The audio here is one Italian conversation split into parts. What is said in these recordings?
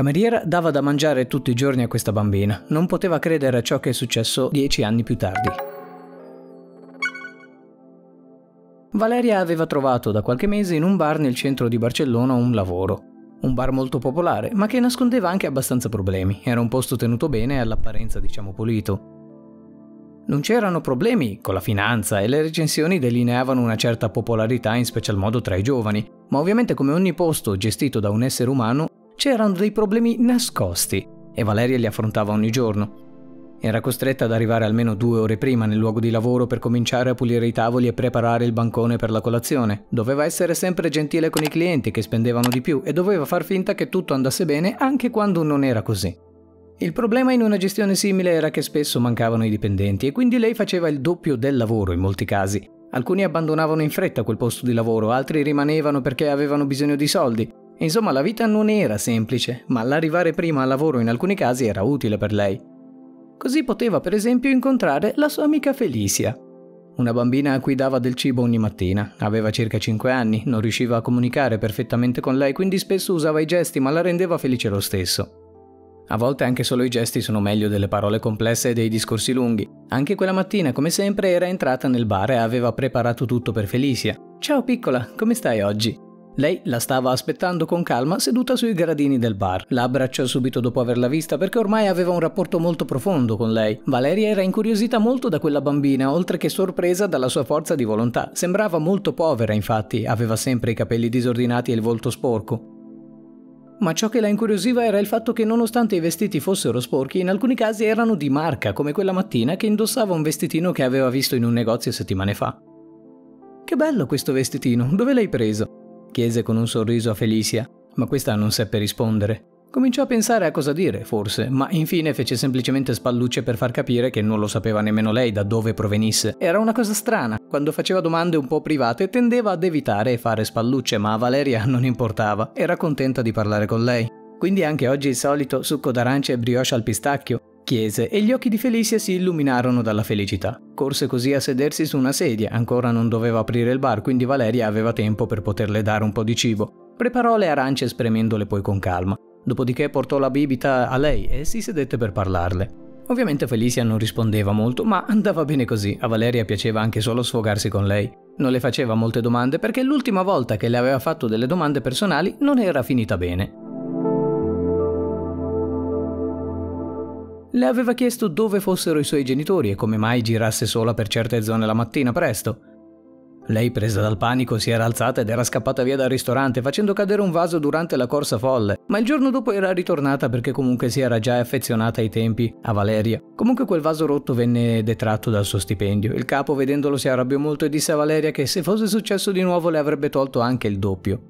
cameriera dava da mangiare tutti i giorni a questa bambina. Non poteva credere a ciò che è successo dieci anni più tardi. Valeria aveva trovato da qualche mese in un bar nel centro di Barcellona un lavoro. Un bar molto popolare, ma che nascondeva anche abbastanza problemi. Era un posto tenuto bene e all'apparenza diciamo pulito. Non c'erano problemi con la finanza e le recensioni delineavano una certa popolarità in special modo tra i giovani, ma ovviamente come ogni posto gestito da un essere umano c'erano dei problemi nascosti e Valeria li affrontava ogni giorno. Era costretta ad arrivare almeno due ore prima nel luogo di lavoro per cominciare a pulire i tavoli e preparare il bancone per la colazione. Doveva essere sempre gentile con i clienti che spendevano di più e doveva far finta che tutto andasse bene anche quando non era così. Il problema in una gestione simile era che spesso mancavano i dipendenti e quindi lei faceva il doppio del lavoro in molti casi. Alcuni abbandonavano in fretta quel posto di lavoro, altri rimanevano perché avevano bisogno di soldi Insomma, la vita non era semplice, ma l'arrivare prima al lavoro in alcuni casi era utile per lei. Così poteva, per esempio, incontrare la sua amica Felicia, una bambina a cui dava del cibo ogni mattina. Aveva circa 5 anni, non riusciva a comunicare perfettamente con lei, quindi spesso usava i gesti, ma la rendeva felice lo stesso. A volte anche solo i gesti sono meglio delle parole complesse e dei discorsi lunghi. Anche quella mattina, come sempre, era entrata nel bar e aveva preparato tutto per Felicia. Ciao piccola, come stai oggi? Lei la stava aspettando con calma seduta sui gradini del bar. La abbracciò subito dopo averla vista perché ormai aveva un rapporto molto profondo con lei. Valeria era incuriosita molto da quella bambina, oltre che sorpresa dalla sua forza di volontà. Sembrava molto povera, infatti, aveva sempre i capelli disordinati e il volto sporco. Ma ciò che la incuriosiva era il fatto che nonostante i vestiti fossero sporchi, in alcuni casi erano di marca, come quella mattina che indossava un vestitino che aveva visto in un negozio settimane fa. Che bello questo vestitino, dove l'hai preso? Chiese con un sorriso a Felicia, ma questa non seppe rispondere. Cominciò a pensare a cosa dire, forse, ma infine fece semplicemente spallucce per far capire che non lo sapeva nemmeno lei da dove provenisse. Era una cosa strana. Quando faceva domande un po' private tendeva ad evitare e fare spallucce, ma a Valeria non importava. Era contenta di parlare con lei. Quindi anche oggi il solito succo d'arancia e brioche al pistacchio, chiese e gli occhi di Felicia si illuminarono dalla felicità. Corse così a sedersi su una sedia, ancora non doveva aprire il bar, quindi Valeria aveva tempo per poterle dare un po' di cibo. Preparò le arance spremendole poi con calma. Dopodiché portò la bibita a lei e si sedette per parlarle. Ovviamente Felicia non rispondeva molto, ma andava bene così. A Valeria piaceva anche solo sfogarsi con lei. Non le faceva molte domande perché l'ultima volta che le aveva fatto delle domande personali non era finita bene. Le aveva chiesto dove fossero i suoi genitori e come mai girasse sola per certe zone la mattina presto. Lei, presa dal panico, si era alzata ed era scappata via dal ristorante facendo cadere un vaso durante la corsa folle, ma il giorno dopo era ritornata perché comunque si era già affezionata ai tempi a Valeria. Comunque quel vaso rotto venne detratto dal suo stipendio. Il capo, vedendolo, si arrabbiò molto e disse a Valeria che se fosse successo di nuovo le avrebbe tolto anche il doppio.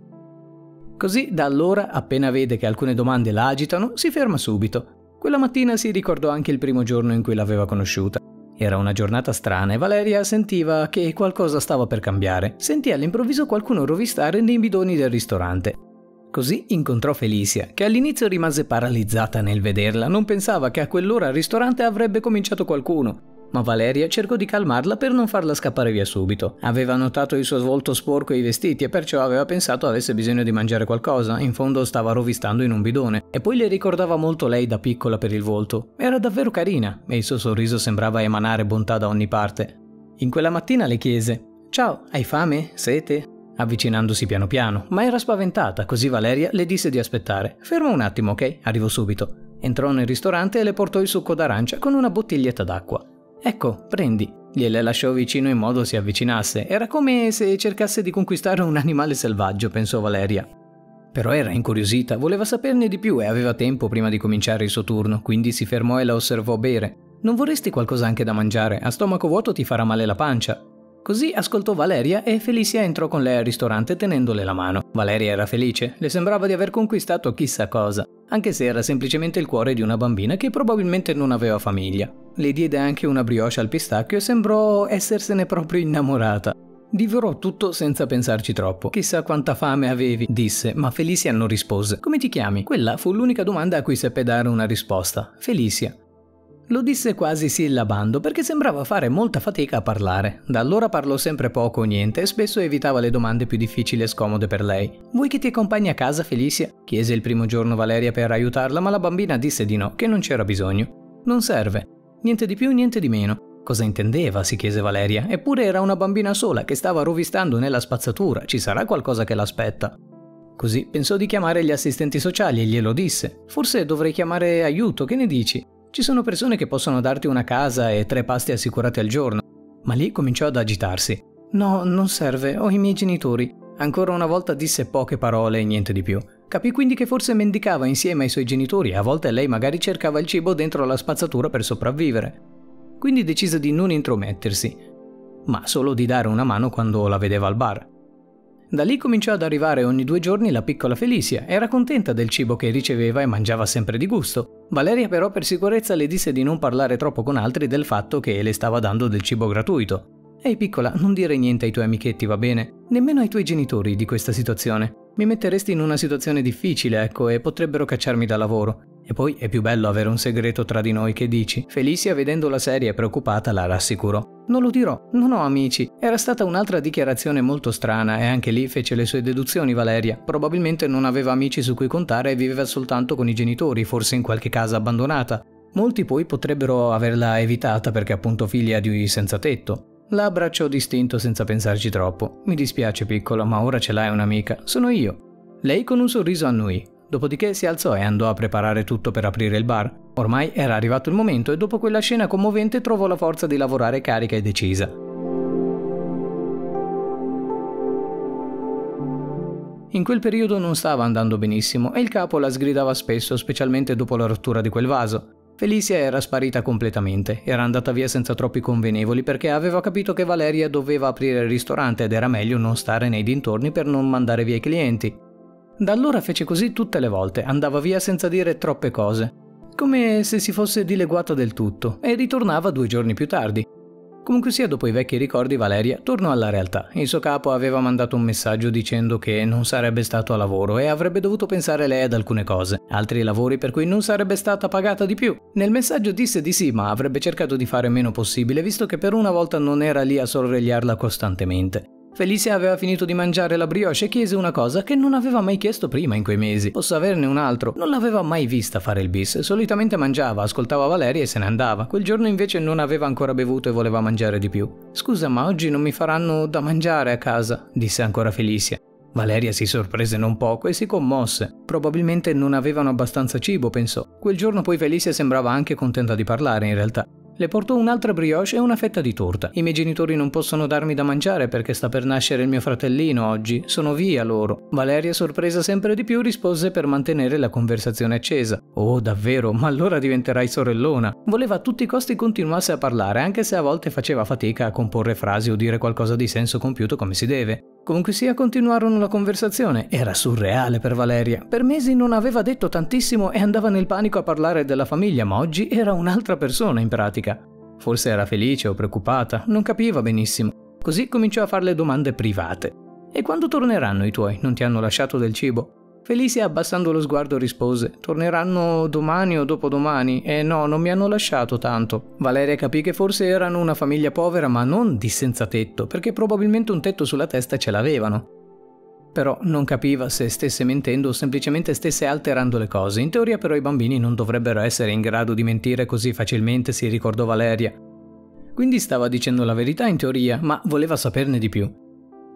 Così da allora, appena vede che alcune domande la agitano, si ferma subito. Quella mattina si ricordò anche il primo giorno in cui l'aveva conosciuta. Era una giornata strana e Valeria sentiva che qualcosa stava per cambiare. Sentì all'improvviso qualcuno rovistare nei bidoni del ristorante. Così incontrò Felicia, che all'inizio rimase paralizzata nel vederla, non pensava che a quell'ora al ristorante avrebbe cominciato qualcuno ma Valeria cercò di calmarla per non farla scappare via subito. Aveva notato il suo svolto sporco e i vestiti e perciò aveva pensato avesse bisogno di mangiare qualcosa, in fondo stava rovistando in un bidone. E poi le ricordava molto lei da piccola per il volto. Era davvero carina e il suo sorriso sembrava emanare bontà da ogni parte. In quella mattina le chiese: Ciao, hai fame? Sete? avvicinandosi piano piano, ma era spaventata, così Valeria le disse di aspettare. Ferma un attimo, ok? Arrivo subito. Entrò nel ristorante e le portò il succo d'arancia con una bottiglietta d'acqua. Ecco, prendi. Gliele lasciò vicino in modo si avvicinasse. Era come se cercasse di conquistare un animale selvaggio, pensò Valeria. Però era incuriosita, voleva saperne di più e aveva tempo prima di cominciare il suo turno, quindi si fermò e la osservò bere. Non vorresti qualcosa anche da mangiare? A stomaco vuoto ti farà male la pancia. Così ascoltò Valeria e Felicia entrò con lei al ristorante tenendole la mano. Valeria era felice, le sembrava di aver conquistato chissà cosa, anche se era semplicemente il cuore di una bambina che probabilmente non aveva famiglia. Le diede anche una brioche al pistacchio e sembrò essersene proprio innamorata. Divorò tutto senza pensarci troppo. Chissà quanta fame avevi, disse, ma Felicia non rispose. Come ti chiami? Quella fu l'unica domanda a cui seppe dare una risposta. Felicia. Lo disse quasi sillabando perché sembrava fare molta fatica a parlare. Da allora parlò sempre poco o niente e spesso evitava le domande più difficili e scomode per lei. Vuoi che ti accompagni a casa, Felicia? chiese il primo giorno Valeria per aiutarla, ma la bambina disse di no, che non c'era bisogno. Non serve. Niente di più, niente di meno. Cosa intendeva? si chiese Valeria. Eppure era una bambina sola che stava rovistando nella spazzatura. Ci sarà qualcosa che l'aspetta. Così pensò di chiamare gli assistenti sociali e glielo disse. Forse dovrei chiamare aiuto, che ne dici? Ci sono persone che possono darti una casa e tre pasti assicurati al giorno. Ma lì cominciò ad agitarsi. No, non serve, ho i miei genitori. Ancora una volta disse poche parole e niente di più. Capì quindi che forse mendicava insieme ai suoi genitori e a volte lei magari cercava il cibo dentro la spazzatura per sopravvivere. Quindi decise di non intromettersi, ma solo di dare una mano quando la vedeva al bar. Da lì cominciò ad arrivare ogni due giorni la piccola Felicia. Era contenta del cibo che riceveva e mangiava sempre di gusto. Valeria però per sicurezza le disse di non parlare troppo con altri del fatto che le stava dando del cibo gratuito. Ehi piccola, non dire niente ai tuoi amichetti, va bene? Nemmeno ai tuoi genitori di questa situazione. Mi metteresti in una situazione difficile, ecco, e potrebbero cacciarmi da lavoro. E poi è più bello avere un segreto tra di noi che dici. Felicia, vedendo la serie preoccupata, la rassicurò. Non lo dirò, non ho amici. Era stata un'altra dichiarazione molto strana e anche lì fece le sue deduzioni Valeria. Probabilmente non aveva amici su cui contare e viveva soltanto con i genitori, forse in qualche casa abbandonata. Molti poi potrebbero averla evitata perché appunto figlia di senza tetto. La abbracciò distinto senza pensarci troppo. Mi dispiace piccolo, ma ora ce l'hai un'amica. Sono io. Lei con un sorriso annui. Dopodiché si alzò e andò a preparare tutto per aprire il bar. Ormai era arrivato il momento e dopo quella scena commovente trovò la forza di lavorare carica e decisa. In quel periodo non stava andando benissimo e il capo la sgridava spesso, specialmente dopo la rottura di quel vaso. Felicia era sparita completamente, era andata via senza troppi convenevoli perché aveva capito che Valeria doveva aprire il ristorante ed era meglio non stare nei dintorni per non mandare via i clienti. Da allora fece così tutte le volte, andava via senza dire troppe cose, come se si fosse dileguato del tutto, e ritornava due giorni più tardi. Comunque sia, dopo i vecchi ricordi, Valeria tornò alla realtà. Il suo capo aveva mandato un messaggio dicendo che non sarebbe stato a lavoro e avrebbe dovuto pensare lei ad alcune cose, altri lavori per cui non sarebbe stata pagata di più. Nel messaggio disse di sì, ma avrebbe cercato di fare meno possibile, visto che per una volta non era lì a sorvegliarla costantemente. Felicia aveva finito di mangiare la brioche e chiese una cosa che non aveva mai chiesto prima in quei mesi. Posso averne un altro? Non l'aveva mai vista fare il bis. Solitamente mangiava, ascoltava Valeria e se ne andava. Quel giorno invece non aveva ancora bevuto e voleva mangiare di più. Scusa, ma oggi non mi faranno da mangiare a casa, disse ancora Felicia. Valeria si sorprese non poco e si commosse. Probabilmente non avevano abbastanza cibo, pensò. Quel giorno poi Felicia sembrava anche contenta di parlare in realtà. Le portò un'altra brioche e una fetta di torta. I miei genitori non possono darmi da mangiare perché sta per nascere il mio fratellino oggi. Sono via loro. Valeria, sorpresa sempre di più, rispose per mantenere la conversazione accesa. Oh, davvero? Ma allora diventerai sorellona. Voleva a tutti i costi continuasse a parlare, anche se a volte faceva fatica a comporre frasi o dire qualcosa di senso compiuto come si deve. Comunque sia, continuarono la conversazione. Era surreale per Valeria. Per mesi non aveva detto tantissimo e andava nel panico a parlare della famiglia, ma oggi era un'altra persona in pratica. Forse era felice o preoccupata, non capiva benissimo. Così cominciò a farle domande private. E quando torneranno i tuoi? Non ti hanno lasciato del cibo? Felicia, abbassando lo sguardo, rispose: Torneranno domani o dopodomani. E no, non mi hanno lasciato tanto. Valeria capì che forse erano una famiglia povera, ma non di senza tetto, perché probabilmente un tetto sulla testa ce l'avevano. Però non capiva se stesse mentendo o semplicemente stesse alterando le cose. In teoria, però, i bambini non dovrebbero essere in grado di mentire così facilmente, si ricordò Valeria. Quindi stava dicendo la verità in teoria, ma voleva saperne di più.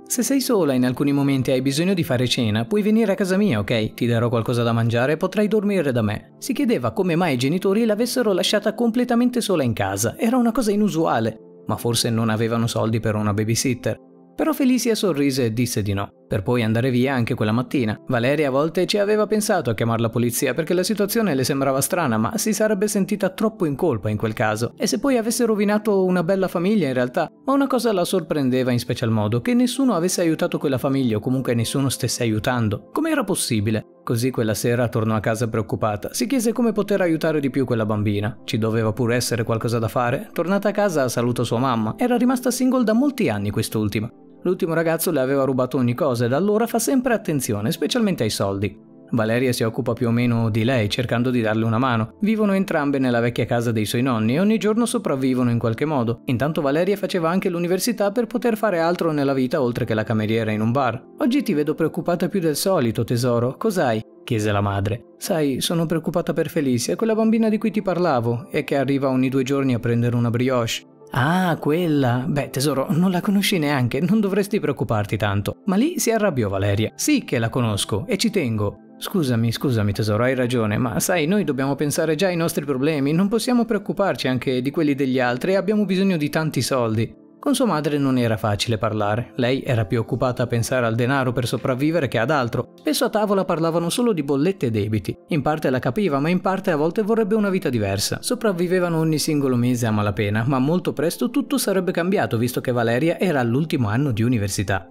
Se sei sola in alcuni momenti e hai bisogno di fare cena, puoi venire a casa mia, ok? Ti darò qualcosa da mangiare e potrai dormire da me. Si chiedeva come mai i genitori l'avessero lasciata completamente sola in casa. Era una cosa inusuale, ma forse non avevano soldi per una babysitter. Però Felicia sorrise e disse di no, per poi andare via anche quella mattina. Valeria a volte ci aveva pensato a chiamare la polizia perché la situazione le sembrava strana, ma si sarebbe sentita troppo in colpa in quel caso. E se poi avesse rovinato una bella famiglia in realtà? Ma una cosa la sorprendeva in special modo, che nessuno avesse aiutato quella famiglia o comunque nessuno stesse aiutando. Come era possibile? Così quella sera tornò a casa preoccupata. Si chiese come poter aiutare di più quella bambina. Ci doveva pure essere qualcosa da fare. Tornata a casa salutò sua mamma. Era rimasta single da molti anni quest'ultima. L'ultimo ragazzo le aveva rubato ogni cosa e da allora fa sempre attenzione, specialmente ai soldi. Valeria si occupa più o meno di lei, cercando di darle una mano. Vivono entrambe nella vecchia casa dei suoi nonni e ogni giorno sopravvivono in qualche modo. Intanto Valeria faceva anche l'università per poter fare altro nella vita oltre che la cameriera in un bar. Oggi ti vedo preoccupata più del solito, tesoro. Cos'hai? chiese la madre. Sai, sono preoccupata per Felicia, quella bambina di cui ti parlavo, e che arriva ogni due giorni a prendere una brioche. Ah, quella. Beh, tesoro, non la conosci neanche, non dovresti preoccuparti tanto. Ma lì si arrabbiò Valeria. Sì che la conosco e ci tengo. Scusami, scusami tesoro, hai ragione, ma sai, noi dobbiamo pensare già ai nostri problemi, non possiamo preoccuparci anche di quelli degli altri e abbiamo bisogno di tanti soldi. Con sua madre non era facile parlare, lei era più occupata a pensare al denaro per sopravvivere che ad altro. Spesso a tavola parlavano solo di bollette e debiti. In parte la capiva, ma in parte a volte vorrebbe una vita diversa. Sopravvivevano ogni singolo mese a malapena, ma molto presto tutto sarebbe cambiato visto che Valeria era all'ultimo anno di università.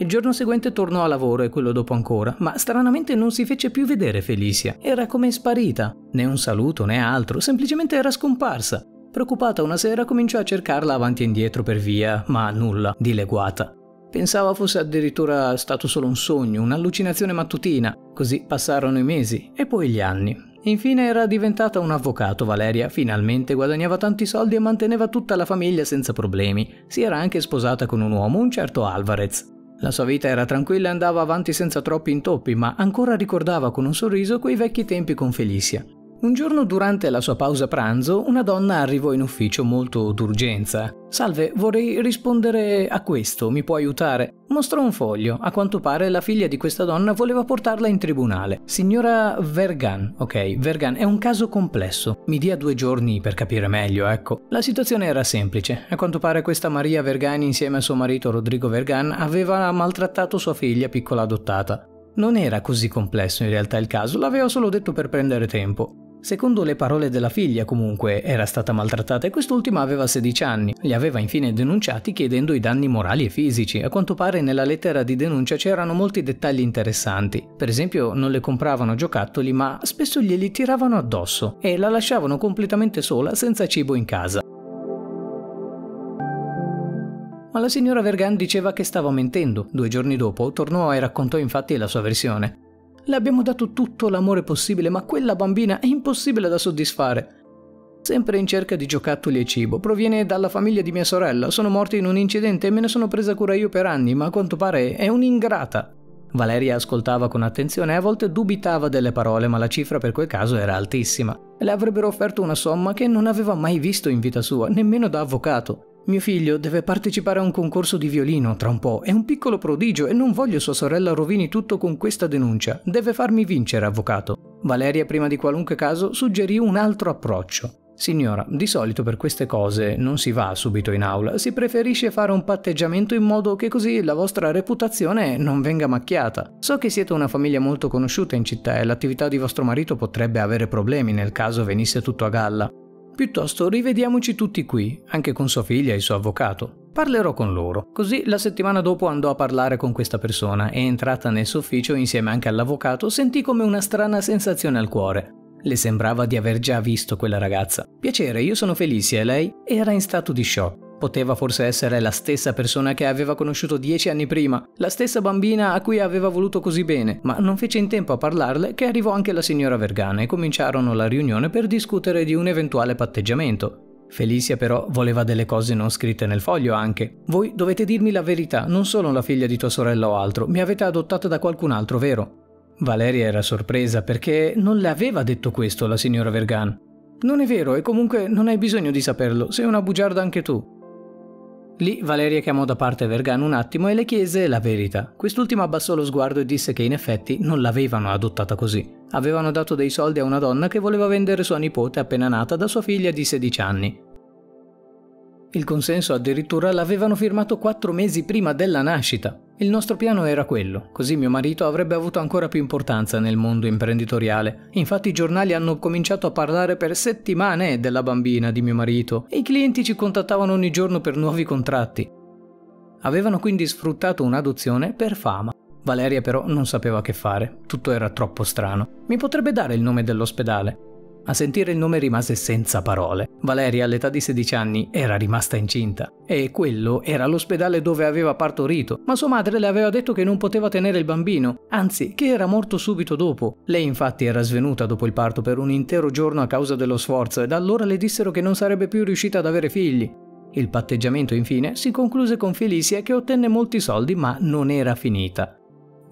Il giorno seguente tornò a lavoro e quello dopo ancora, ma stranamente non si fece più vedere Felicia. Era come sparita. Né un saluto né altro, semplicemente era scomparsa. Preoccupata una sera cominciò a cercarla avanti e indietro per via, ma nulla, dileguata. Pensava fosse addirittura stato solo un sogno, un'allucinazione mattutina. Così passarono i mesi e poi gli anni. Infine era diventata un avvocato Valeria, finalmente guadagnava tanti soldi e manteneva tutta la famiglia senza problemi. Si era anche sposata con un uomo, un certo Alvarez. La sua vita era tranquilla e andava avanti senza troppi intoppi, ma ancora ricordava con un sorriso quei vecchi tempi con Felicia. Un giorno durante la sua pausa pranzo una donna arrivò in ufficio molto d'urgenza. Salve, vorrei rispondere a questo, mi può aiutare? Mostrò un foglio. A quanto pare la figlia di questa donna voleva portarla in tribunale. Signora Vergan, ok, Vergan, è un caso complesso. Mi dia due giorni per capire meglio, ecco. La situazione era semplice. A quanto pare questa Maria Vergan insieme a suo marito Rodrigo Vergan aveva maltrattato sua figlia piccola adottata. Non era così complesso in realtà il caso, l'aveva solo detto per prendere tempo. Secondo le parole della figlia, comunque, era stata maltrattata e quest'ultima aveva 16 anni. Li aveva infine denunciati chiedendo i danni morali e fisici. A quanto pare nella lettera di denuncia c'erano molti dettagli interessanti. Per esempio, non le compravano giocattoli, ma spesso glieli tiravano addosso e la lasciavano completamente sola senza cibo in casa. Ma la signora Vergan diceva che stava mentendo. Due giorni dopo tornò e raccontò infatti la sua versione. Le abbiamo dato tutto l'amore possibile, ma quella bambina è impossibile da soddisfare. Sempre in cerca di giocattoli e cibo, proviene dalla famiglia di mia sorella, sono morti in un incidente e me ne sono presa cura io per anni, ma a quanto pare è un'ingrata. Valeria ascoltava con attenzione e a volte dubitava delle parole, ma la cifra per quel caso era altissima. Le avrebbero offerto una somma che non aveva mai visto in vita sua, nemmeno da avvocato. Mio figlio deve partecipare a un concorso di violino tra un po', è un piccolo prodigio e non voglio sua sorella rovini tutto con questa denuncia. Deve farmi vincere, avvocato. Valeria, prima di qualunque caso, suggerì un altro approccio. Signora, di solito per queste cose non si va subito in aula, si preferisce fare un patteggiamento in modo che così la vostra reputazione non venga macchiata. So che siete una famiglia molto conosciuta in città e l'attività di vostro marito potrebbe avere problemi nel caso venisse tutto a galla. Piuttosto rivediamoci tutti qui, anche con sua figlia e il suo avvocato. Parlerò con loro. Così la settimana dopo andò a parlare con questa persona e entrata nel suo ufficio insieme anche all'avvocato sentì come una strana sensazione al cuore. Le sembrava di aver già visto quella ragazza. Piacere, io sono Felicia e lei era in stato di shock. Poteva forse essere la stessa persona che aveva conosciuto dieci anni prima, la stessa bambina a cui aveva voluto così bene, ma non fece in tempo a parlarle che arrivò anche la signora Vergana e cominciarono la riunione per discutere di un eventuale patteggiamento. Felicia però voleva delle cose non scritte nel foglio anche. Voi dovete dirmi la verità, non sono la figlia di tua sorella o altro, mi avete adottata da qualcun altro, vero? Valeria era sorpresa perché non le aveva detto questo la signora Vergan. Non è vero e comunque non hai bisogno di saperlo, sei una bugiarda anche tu. Lì Valeria chiamò da parte Vergano un attimo e le chiese la verità. Quest'ultima abbassò lo sguardo e disse che in effetti non l'avevano adottata così. Avevano dato dei soldi a una donna che voleva vendere sua nipote appena nata da sua figlia di 16 anni. Il consenso addirittura l'avevano firmato quattro mesi prima della nascita. Il nostro piano era quello, così mio marito avrebbe avuto ancora più importanza nel mondo imprenditoriale. Infatti i giornali hanno cominciato a parlare per settimane della bambina di mio marito e i clienti ci contattavano ogni giorno per nuovi contratti. Avevano quindi sfruttato un'adozione per fama. Valeria però non sapeva che fare, tutto era troppo strano. Mi potrebbe dare il nome dell'ospedale? A sentire il nome rimase senza parole. Valeria, all'età di 16 anni, era rimasta incinta. E quello era l'ospedale dove aveva partorito, ma sua madre le aveva detto che non poteva tenere il bambino, anzi, che era morto subito dopo. Lei infatti era svenuta dopo il parto per un intero giorno a causa dello sforzo e da allora le dissero che non sarebbe più riuscita ad avere figli. Il patteggiamento infine si concluse con Felicia che ottenne molti soldi ma non era finita.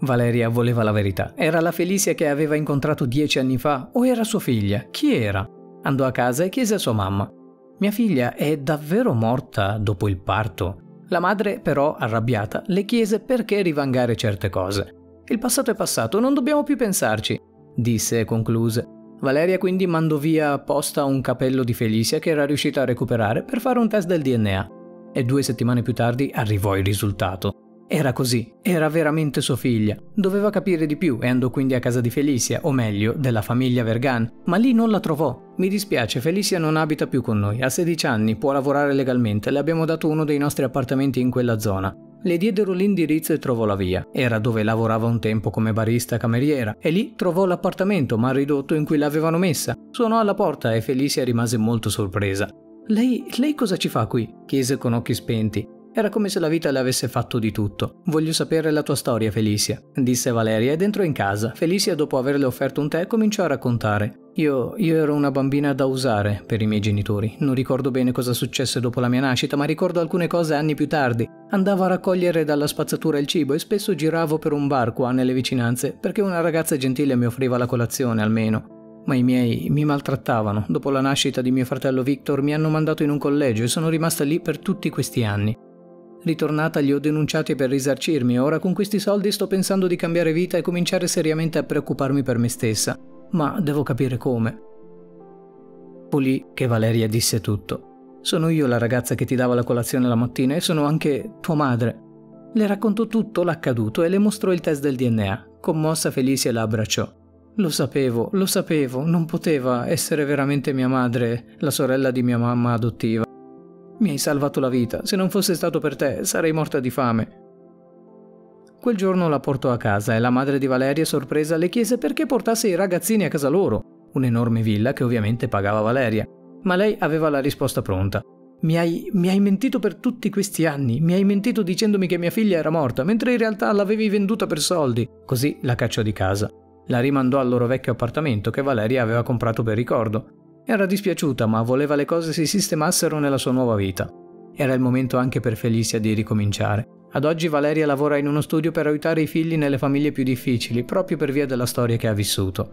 Valeria voleva la verità. Era la Felicia che aveva incontrato dieci anni fa o era sua figlia? Chi era? Andò a casa e chiese a sua mamma. Mia figlia è davvero morta dopo il parto? La madre, però, arrabbiata, le chiese perché rivangare certe cose. Il passato è passato, non dobbiamo più pensarci, disse e concluse. Valeria quindi mandò via apposta un capello di Felicia che era riuscita a recuperare per fare un test del DNA. E due settimane più tardi arrivò il risultato. Era così, era veramente sua figlia. Doveva capire di più e andò quindi a casa di Felicia, o meglio, della famiglia Vergan, ma lì non la trovò. Mi dispiace, Felicia non abita più con noi, ha 16 anni, può lavorare legalmente, le abbiamo dato uno dei nostri appartamenti in quella zona. Le diedero l'indirizzo e trovò la via. Era dove lavorava un tempo come barista cameriera e lì trovò l'appartamento mal ridotto in cui l'avevano messa. Suonò alla porta e Felicia rimase molto sorpresa. Lei, lei cosa ci fa qui? chiese con occhi spenti. Era come se la vita le avesse fatto di tutto. Voglio sapere la tua storia, Felicia, disse Valeria ed entrò in casa. Felicia, dopo averle offerto un tè, cominciò a raccontare. Io, io ero una bambina da usare per i miei genitori. Non ricordo bene cosa successe dopo la mia nascita, ma ricordo alcune cose anni più tardi. Andavo a raccogliere dalla spazzatura il cibo e spesso giravo per un bar qua nelle vicinanze, perché una ragazza gentile mi offriva la colazione almeno. Ma i miei mi maltrattavano. Dopo la nascita di mio fratello Victor mi hanno mandato in un collegio e sono rimasta lì per tutti questi anni. Ritornata li ho denunciati per risarcirmi e ora con questi soldi sto pensando di cambiare vita e cominciare seriamente a preoccuparmi per me stessa. Ma devo capire come. Fu lì che Valeria disse tutto. Sono io la ragazza che ti dava la colazione la mattina e sono anche tua madre. Le raccontò tutto l'accaduto e le mostrò il test del DNA. Commossa Felicia la abbracciò. Lo sapevo, lo sapevo, non poteva essere veramente mia madre, la sorella di mia mamma adottiva. Mi hai salvato la vita, se non fosse stato per te sarei morta di fame. Quel giorno la portò a casa e la madre di Valeria, sorpresa, le chiese perché portasse i ragazzini a casa loro, un'enorme villa che ovviamente pagava Valeria. Ma lei aveva la risposta pronta. Mi hai, mi hai mentito per tutti questi anni, mi hai mentito dicendomi che mia figlia era morta, mentre in realtà l'avevi venduta per soldi. Così la cacciò di casa. La rimandò al loro vecchio appartamento che Valeria aveva comprato per ricordo era dispiaciuta, ma voleva le cose si sistemassero nella sua nuova vita. Era il momento anche per Felicia di ricominciare. Ad oggi Valeria lavora in uno studio per aiutare i figli nelle famiglie più difficili, proprio per via della storia che ha vissuto.